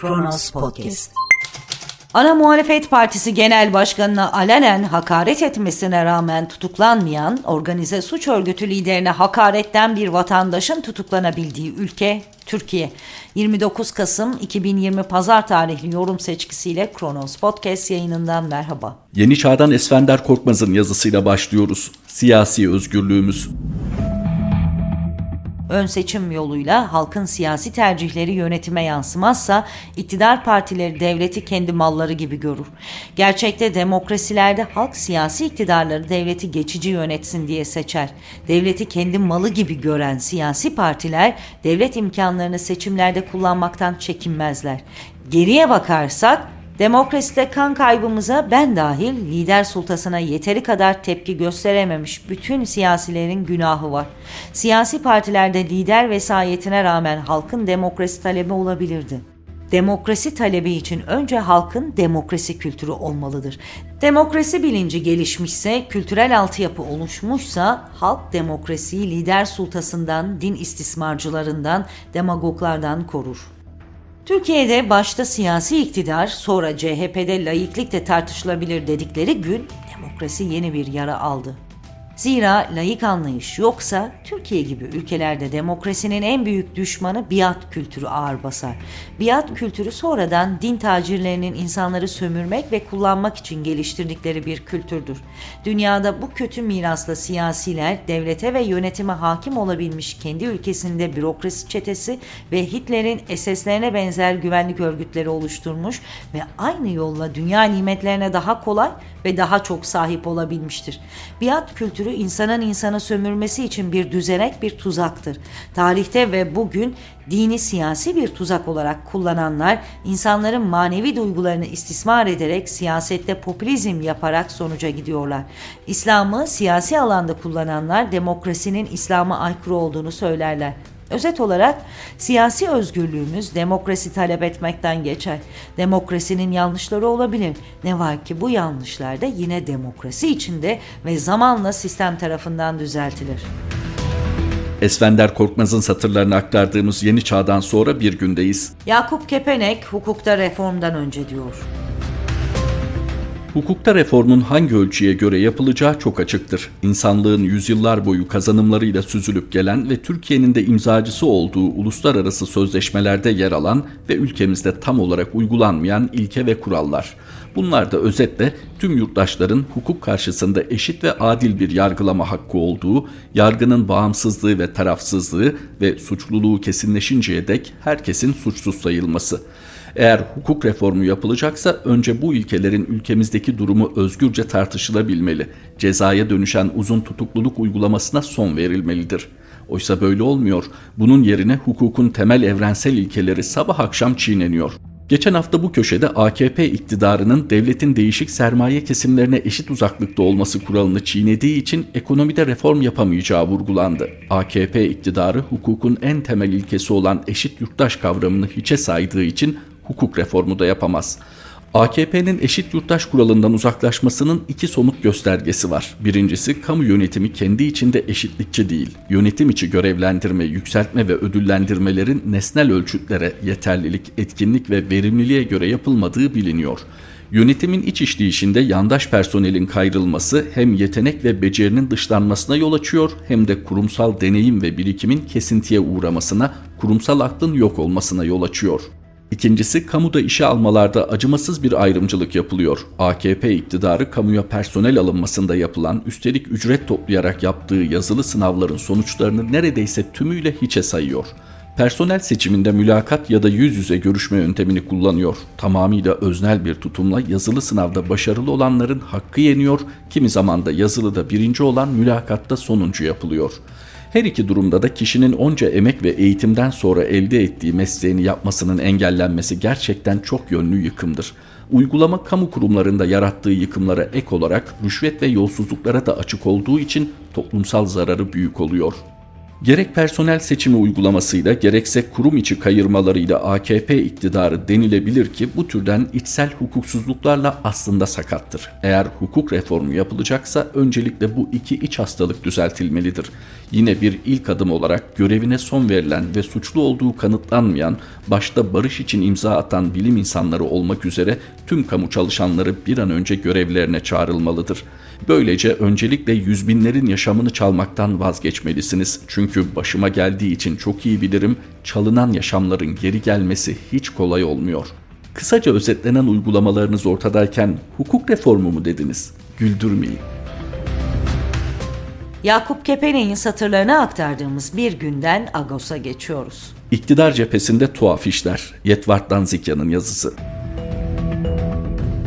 Kronos Podcast. Ana Muhalefet Partisi Genel Başkanı'na alenen hakaret etmesine rağmen tutuklanmayan organize suç örgütü liderine hakaretten bir vatandaşın tutuklanabildiği ülke Türkiye. 29 Kasım 2020 Pazar tarihli yorum seçkisiyle Kronos Podcast yayınından merhaba. Yeni Çağ'dan Esfender Korkmaz'ın yazısıyla başlıyoruz. Siyasi özgürlüğümüz. Ön seçim yoluyla halkın siyasi tercihleri yönetime yansımazsa iktidar partileri devleti kendi malları gibi görür. Gerçekte demokrasilerde halk siyasi iktidarları devleti geçici yönetsin diye seçer. Devleti kendi malı gibi gören siyasi partiler devlet imkanlarını seçimlerde kullanmaktan çekinmezler. Geriye bakarsak Demokraside kan kaybımıza ben dahil lider sultasına yeteri kadar tepki gösterememiş bütün siyasilerin günahı var. Siyasi partilerde lider vesayetine rağmen halkın demokrasi talebi olabilirdi. Demokrasi talebi için önce halkın demokrasi kültürü olmalıdır. Demokrasi bilinci gelişmişse, kültürel altyapı oluşmuşsa halk demokrasiyi lider sultasından, din istismarcılarından, demagoglardan korur. Türkiye'de başta siyasi iktidar sonra CHP'de layıklık de tartışılabilir dedikleri gün demokrasi yeni bir yara aldı. Zira layık anlayış yoksa Türkiye gibi ülkelerde demokrasinin en büyük düşmanı biat kültürü ağır basar. Biat kültürü sonradan din tacirlerinin insanları sömürmek ve kullanmak için geliştirdikleri bir kültürdür. Dünyada bu kötü mirasla siyasiler devlete ve yönetime hakim olabilmiş kendi ülkesinde bürokrasi çetesi ve Hitler'in SS'lerine benzer güvenlik örgütleri oluşturmuş ve aynı yolla dünya nimetlerine daha kolay ve daha çok sahip olabilmiştir. Biat kültürü kültürü insanın insana sömürmesi için bir düzenek bir tuzaktır. Tarihte ve bugün dini siyasi bir tuzak olarak kullananlar insanların manevi duygularını istismar ederek siyasette popülizm yaparak sonuca gidiyorlar. İslam'ı siyasi alanda kullananlar demokrasinin İslam'a aykırı olduğunu söylerler. Özet olarak siyasi özgürlüğümüz demokrasi talep etmekten geçer. Demokrasinin yanlışları olabilir. Ne var ki bu yanlışlar da yine demokrasi içinde ve zamanla sistem tarafından düzeltilir. Esfender Korkmaz'ın satırlarını aktardığımız yeni çağdan sonra bir gündeyiz. Yakup Kepenek hukukta reformdan önce diyor. Hukukta reformun hangi ölçüye göre yapılacağı çok açıktır. İnsanlığın yüzyıllar boyu kazanımlarıyla süzülüp gelen ve Türkiye'nin de imzacısı olduğu uluslararası sözleşmelerde yer alan ve ülkemizde tam olarak uygulanmayan ilke ve kurallar. Bunlar da özetle tüm yurttaşların hukuk karşısında eşit ve adil bir yargılama hakkı olduğu, yargının bağımsızlığı ve tarafsızlığı ve suçluluğu kesinleşinceye dek herkesin suçsuz sayılması. Eğer hukuk reformu yapılacaksa önce bu ilkelerin ülkemizdeki durumu özgürce tartışılabilmeli. Cezaya dönüşen uzun tutukluluk uygulamasına son verilmelidir. Oysa böyle olmuyor. Bunun yerine hukukun temel evrensel ilkeleri sabah akşam çiğneniyor. Geçen hafta bu köşede AKP iktidarının devletin değişik sermaye kesimlerine eşit uzaklıkta olması kuralını çiğnediği için ekonomide reform yapamayacağı vurgulandı. AKP iktidarı hukukun en temel ilkesi olan eşit yurttaş kavramını hiçe saydığı için hukuk reformu da yapamaz. AKP'nin eşit yurttaş kuralından uzaklaşmasının iki somut göstergesi var. Birincisi kamu yönetimi kendi içinde eşitlikçi değil. Yönetim içi görevlendirme, yükseltme ve ödüllendirmelerin nesnel ölçütlere, yeterlilik, etkinlik ve verimliliğe göre yapılmadığı biliniyor. Yönetimin iç işleyişinde yandaş personelin kayrılması hem yetenek ve becerinin dışlanmasına yol açıyor hem de kurumsal deneyim ve birikimin kesintiye uğramasına, kurumsal aklın yok olmasına yol açıyor. İkincisi kamuda işe almalarda acımasız bir ayrımcılık yapılıyor. AKP iktidarı kamuya personel alınmasında yapılan üstelik ücret toplayarak yaptığı yazılı sınavların sonuçlarını neredeyse tümüyle hiçe sayıyor. Personel seçiminde mülakat ya da yüz yüze görüşme yöntemini kullanıyor. Tamamıyla öznel bir tutumla yazılı sınavda başarılı olanların hakkı yeniyor, kimi zaman da yazılıda birinci olan mülakatta sonuncu yapılıyor.'' Her iki durumda da kişinin onca emek ve eğitimden sonra elde ettiği mesleğini yapmasının engellenmesi gerçekten çok yönlü yıkımdır. Uygulama kamu kurumlarında yarattığı yıkımlara ek olarak rüşvet ve yolsuzluklara da açık olduğu için toplumsal zararı büyük oluyor. Gerek personel seçimi uygulamasıyla gerekse kurum içi kayırmalarıyla AKP iktidarı denilebilir ki bu türden içsel hukuksuzluklarla aslında sakattır. Eğer hukuk reformu yapılacaksa öncelikle bu iki iç hastalık düzeltilmelidir. Yine bir ilk adım olarak görevine son verilen ve suçlu olduğu kanıtlanmayan, başta barış için imza atan bilim insanları olmak üzere tüm kamu çalışanları bir an önce görevlerine çağrılmalıdır. Böylece öncelikle yüz binlerin yaşamını çalmaktan vazgeçmelisiniz. Çünkü başıma geldiği için çok iyi bilirim, çalınan yaşamların geri gelmesi hiç kolay olmuyor. Kısaca özetlenen uygulamalarınız ortadayken hukuk reformu mu dediniz? Güldürmeyin. Yakup Kepene'nin satırlarına aktardığımız bir günden Agos'a geçiyoruz. İktidar cephesinde tuhaf işler. Yetvart Danzikya'nın yazısı.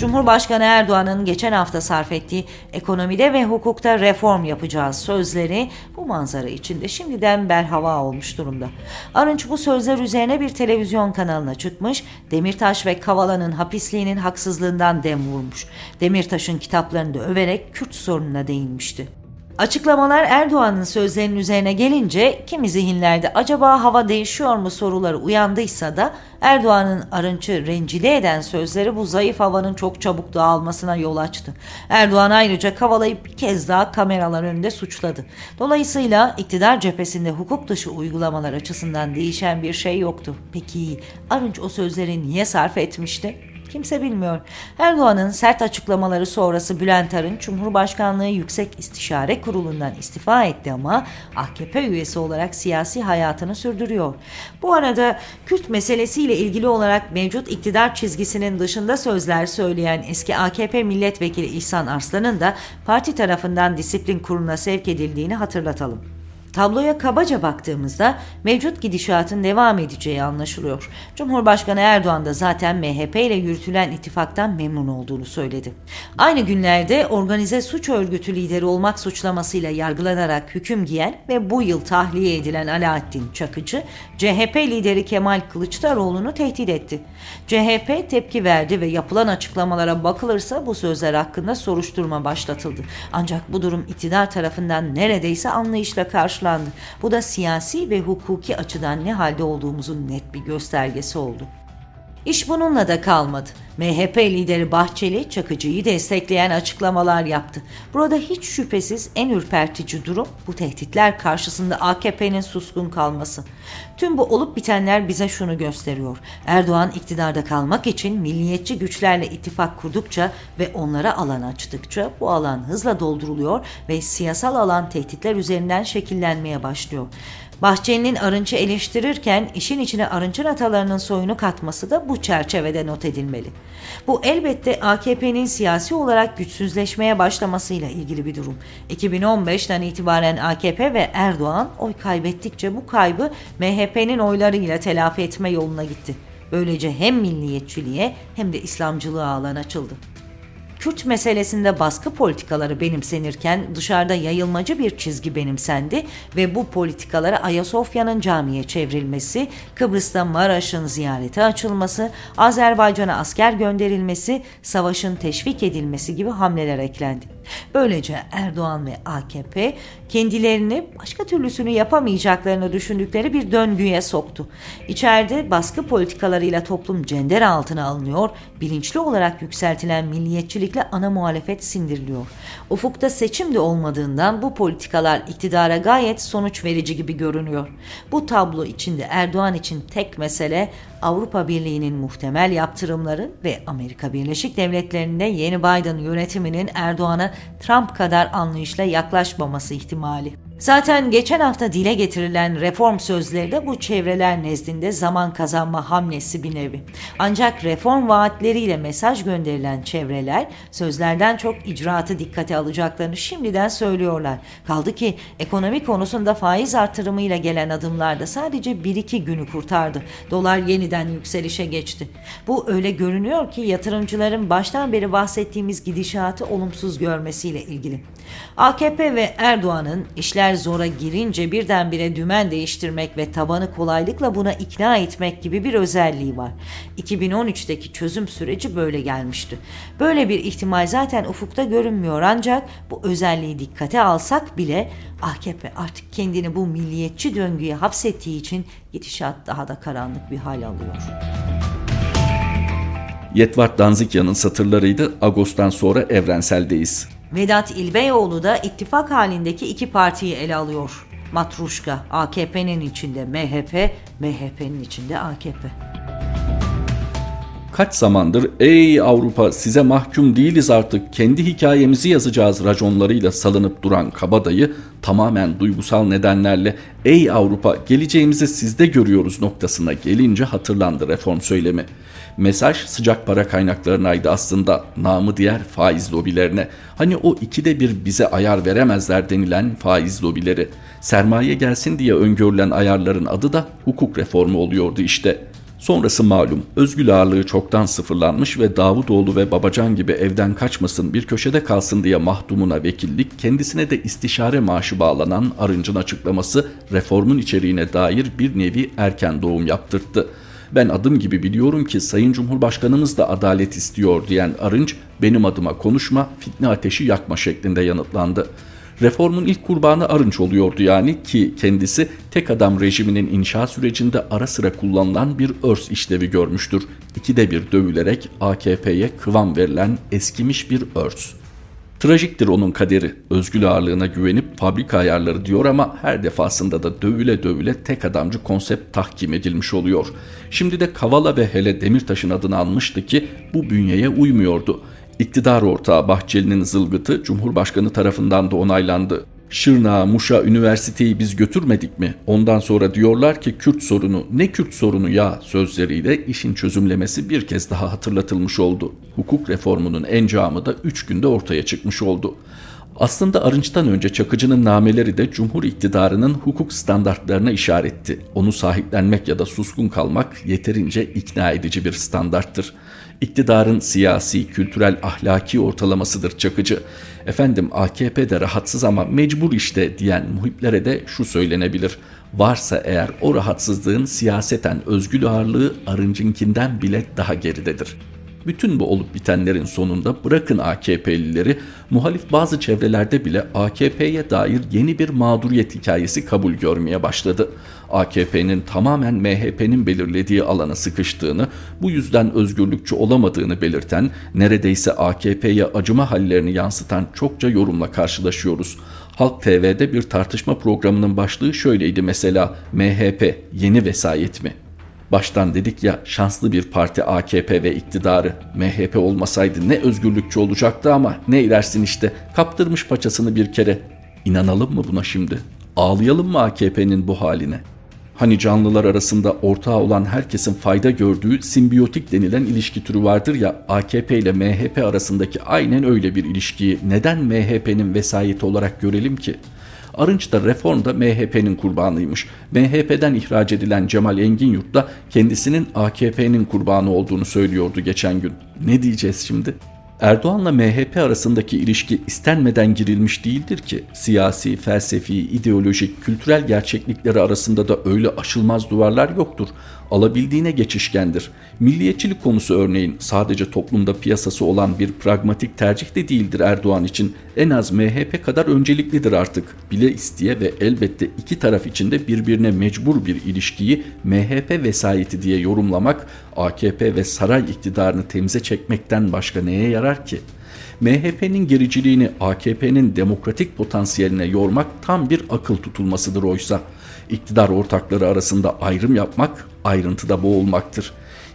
Cumhurbaşkanı Erdoğan'ın geçen hafta sarf ettiği ekonomide ve hukukta reform yapacağız sözleri bu manzara içinde şimdiden berhava olmuş durumda. Arınç bu sözler üzerine bir televizyon kanalına çıkmış, Demirtaş ve Kavala'nın hapisliğinin haksızlığından dem vurmuş. Demirtaş'ın kitaplarını da överek Kürt sorununa değinmişti. Açıklamalar Erdoğan'ın sözlerinin üzerine gelince kimi zihinlerde acaba hava değişiyor mu soruları uyandıysa da Erdoğan'ın arınçı rencide eden sözleri bu zayıf havanın çok çabuk dağılmasına yol açtı. Erdoğan ayrıca Kavala'yı bir kez daha kameralar önünde suçladı. Dolayısıyla iktidar cephesinde hukuk dışı uygulamalar açısından değişen bir şey yoktu. Peki Arınç o sözleri niye sarf etmişti? Kimse bilmiyor. Erdoğan'ın sert açıklamaları sonrası Bülent Arınç Cumhurbaşkanlığı Yüksek İstişare Kurulu'ndan istifa etti ama AKP üyesi olarak siyasi hayatını sürdürüyor. Bu arada Kürt meselesiyle ilgili olarak mevcut iktidar çizgisinin dışında sözler söyleyen eski AKP milletvekili İhsan Arslan'ın da parti tarafından disiplin kuruluna sevk edildiğini hatırlatalım. Tabloya kabaca baktığımızda mevcut gidişatın devam edeceği anlaşılıyor. Cumhurbaşkanı Erdoğan da zaten MHP ile yürütülen ittifaktan memnun olduğunu söyledi. Aynı günlerde organize suç örgütü lideri olmak suçlamasıyla yargılanarak hüküm giyen ve bu yıl tahliye edilen Alaaddin Çakıcı, CHP lideri Kemal Kılıçdaroğlu'nu tehdit etti. CHP tepki verdi ve yapılan açıklamalara bakılırsa bu sözler hakkında soruşturma başlatıldı. Ancak bu durum iktidar tarafından neredeyse anlayışla karşı karşılandı. Bu da siyasi ve hukuki açıdan ne halde olduğumuzun net bir göstergesi oldu. İş bununla da kalmadı. MHP lideri Bahçeli Çakıcı'yı destekleyen açıklamalar yaptı. Burada hiç şüphesiz en ürpertici durum bu tehditler karşısında AKP'nin suskun kalması. Tüm bu olup bitenler bize şunu gösteriyor. Erdoğan iktidarda kalmak için milliyetçi güçlerle ittifak kurdukça ve onlara alan açtıkça bu alan hızla dolduruluyor ve siyasal alan tehditler üzerinden şekillenmeye başlıyor. Bahçeli'nin Arınç'ı eleştirirken işin içine Arınç'ın atalarının soyunu katması da bu çerçevede not edilmeli. Bu elbette AKP'nin siyasi olarak güçsüzleşmeye başlamasıyla ilgili bir durum. 2015'ten itibaren AKP ve Erdoğan oy kaybettikçe bu kaybı MHP'nin oylarıyla telafi etme yoluna gitti. Böylece hem milliyetçiliğe hem de İslamcılığa alan açıldı. Kürt meselesinde baskı politikaları benimsenirken dışarıda yayılmacı bir çizgi benimsendi ve bu politikalara Ayasofya'nın camiye çevrilmesi, Kıbrıs'ta Maraş'ın ziyarete açılması, Azerbaycan'a asker gönderilmesi, savaşın teşvik edilmesi gibi hamleler eklendi. Böylece Erdoğan ve AKP kendilerini başka türlüsünü yapamayacaklarını düşündükleri bir döngüye soktu. İçeride baskı politikalarıyla toplum cender altına alınıyor, bilinçli olarak yükseltilen milliyetçilikle ana muhalefet sindiriliyor. Ufukta seçim de olmadığından bu politikalar iktidara gayet sonuç verici gibi görünüyor. Bu tablo içinde Erdoğan için tek mesele Avrupa Birliği'nin muhtemel yaptırımları ve Amerika Birleşik Devletleri'nde yeni Biden yönetiminin Erdoğan'a Trump kadar anlayışla yaklaşmaması ihtimali. Zaten geçen hafta dile getirilen reform sözleri de bu çevreler nezdinde zaman kazanma hamlesi bir nevi. Ancak reform vaatleriyle mesaj gönderilen çevreler sözlerden çok icraatı dikkate alacaklarını şimdiden söylüyorlar. Kaldı ki ekonomi konusunda faiz artırımıyla gelen adımlar da sadece 1-2 günü kurtardı. Dolar yeniden yükselişe geçti. Bu öyle görünüyor ki yatırımcıların baştan beri bahsettiğimiz gidişatı olumsuz görmesiyle ilgili. AKP ve Erdoğan'ın işler işler zora girince birdenbire dümen değiştirmek ve tabanı kolaylıkla buna ikna etmek gibi bir özelliği var. 2013'teki çözüm süreci böyle gelmişti. Böyle bir ihtimal zaten ufukta görünmüyor ancak bu özelliği dikkate alsak bile AKP artık kendini bu milliyetçi döngüye hapsettiği için gidişat daha da karanlık bir hal alıyor. Yetvart Danzikyan'ın satırlarıydı. Ağustos'tan sonra evrenseldeyiz. Vedat İlbeyoğlu da ittifak halindeki iki partiyi ele alıyor. Matruşka AKP'nin içinde MHP, MHP'nin içinde AKP. Kaç zamandır ey Avrupa size mahkum değiliz artık kendi hikayemizi yazacağız raconlarıyla salınıp duran kabadayı tamamen duygusal nedenlerle ey Avrupa geleceğimizi sizde görüyoruz noktasına gelince hatırlandı reform söylemi. Mesaj sıcak para kaynaklarınaydı aslında namı diğer faiz lobilerine. Hani o ikide bir bize ayar veremezler denilen faiz lobileri. Sermaye gelsin diye öngörülen ayarların adı da hukuk reformu oluyordu işte. Sonrası malum. Özgül ağırlığı çoktan sıfırlanmış ve Davutoğlu ve Babacan gibi evden kaçmasın bir köşede kalsın diye mahdumuna vekillik kendisine de istişare maaşı bağlanan Arınç'ın açıklaması reformun içeriğine dair bir nevi erken doğum yaptırttı. Ben adım gibi biliyorum ki Sayın Cumhurbaşkanımız da adalet istiyor diyen Arınç benim adıma konuşma fitne ateşi yakma şeklinde yanıtlandı. Reformun ilk kurbanı Arınç oluyordu yani ki kendisi tek adam rejiminin inşa sürecinde ara sıra kullanılan bir örs işlevi görmüştür. İkide bir dövülerek AKP'ye kıvam verilen eskimiş bir örs. Trajiktir onun kaderi. Özgül ağırlığına güvenip fabrika ayarları diyor ama her defasında da dövüle dövüle tek adamcı konsept tahkim edilmiş oluyor. Şimdi de Kavala ve hele Demirtaş'ın adını almıştı ki bu bünyeye uymuyordu. İktidar ortağı Bahçeli'nin zılgıtı Cumhurbaşkanı tarafından da onaylandı. Şırnağa, Muş'a üniversiteyi biz götürmedik mi? Ondan sonra diyorlar ki Kürt sorunu, ne Kürt sorunu ya sözleriyle işin çözümlemesi bir kez daha hatırlatılmış oldu. Hukuk reformunun encamı da 3 günde ortaya çıkmış oldu. Aslında Arınç'tan önce Çakıcı'nın nameleri de Cumhur iktidarının hukuk standartlarına işaretti. Onu sahiplenmek ya da suskun kalmak yeterince ikna edici bir standarttır. İktidarın siyasi, kültürel, ahlaki ortalamasıdır Çakıcı. Efendim AKP de rahatsız ama mecbur işte diyen muhiplere de şu söylenebilir. Varsa eğer o rahatsızlığın siyaseten özgül ağırlığı Arınç'ınkinden bile daha geridedir.'' Bütün bu olup bitenlerin sonunda bırakın AKP'lileri, muhalif bazı çevrelerde bile AKP'ye dair yeni bir mağduriyet hikayesi kabul görmeye başladı. AKP'nin tamamen MHP'nin belirlediği alana sıkıştığını, bu yüzden özgürlükçü olamadığını belirten, neredeyse AKP'ye acıma hallerini yansıtan çokça yorumla karşılaşıyoruz. Halk TV'de bir tartışma programının başlığı şöyleydi mesela MHP yeni vesayet mi? Baştan dedik ya şanslı bir parti AKP ve iktidarı. MHP olmasaydı ne özgürlükçü olacaktı ama ne ilersin işte kaptırmış paçasını bir kere. İnanalım mı buna şimdi? Ağlayalım mı AKP'nin bu haline? Hani canlılar arasında ortağı olan herkesin fayda gördüğü simbiyotik denilen ilişki türü vardır ya AKP ile MHP arasındaki aynen öyle bir ilişkiyi neden MHP'nin vesayeti olarak görelim ki? Arınç da reformda MHP'nin kurbanıymış. MHP'den ihraç edilen Cemal Engin Yurt da kendisinin AKP'nin kurbanı olduğunu söylüyordu geçen gün. Ne diyeceğiz şimdi? Erdoğan'la MHP arasındaki ilişki istenmeden girilmiş değildir ki. Siyasi, felsefi, ideolojik, kültürel gerçeklikleri arasında da öyle aşılmaz duvarlar yoktur. Alabildiğine geçişkendir. Milliyetçilik konusu örneğin sadece toplumda piyasası olan bir pragmatik tercih de değildir Erdoğan için. En az MHP kadar önceliklidir artık. Bile isteye ve elbette iki taraf içinde birbirine mecbur bir ilişkiyi MHP vesayeti diye yorumlamak AKP ve saray iktidarını temize çekmekten başka neye yarar ki? MHP'nin gericiliğini AKP'nin demokratik potansiyeline yormak tam bir akıl tutulmasıdır oysa. İktidar ortakları arasında ayrım yapmak ayrıntıda boğulmaktır.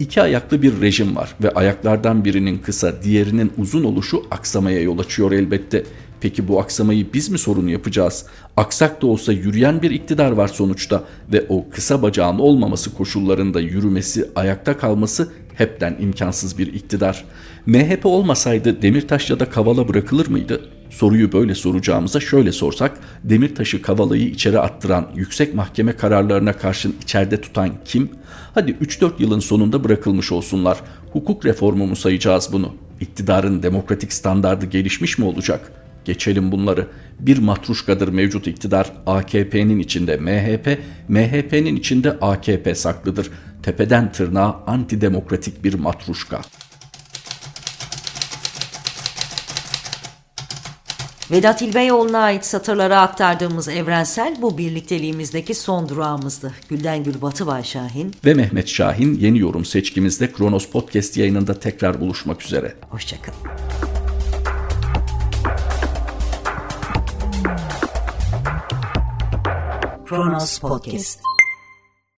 İki ayaklı bir rejim var ve ayaklardan birinin kısa, diğerinin uzun oluşu aksamaya yol açıyor elbette. Peki bu aksamayı biz mi sorun yapacağız? Aksak da olsa yürüyen bir iktidar var sonuçta ve o kısa bacağın olmaması koşullarında yürümesi, ayakta kalması hepten imkansız bir iktidar. MHP olmasaydı Demirtaş ya da Kavala bırakılır mıydı? Soruyu böyle soracağımıza şöyle sorsak, Demirtaş'ı Kavala'yı içeri attıran, yüksek mahkeme kararlarına karşın içeride tutan kim? Hadi 3-4 yılın sonunda bırakılmış olsunlar. Hukuk reformu mu sayacağız bunu? İktidarın demokratik standardı gelişmiş mi olacak? Geçelim bunları. Bir matruşkadır mevcut iktidar. AKP'nin içinde MHP, MHP'nin içinde AKP saklıdır. Tepeden tırnağa antidemokratik bir matruşka. Vedat İlbeyoğlu'na ait satırlara aktardığımız evrensel bu birlikteliğimizdeki son durağımızdı. Gülden Gül Batıbay Şahin ve Mehmet Şahin yeni yorum seçkimizde Kronos Podcast yayınında tekrar buluşmak üzere. Hoşçakalın. Kronos Podcast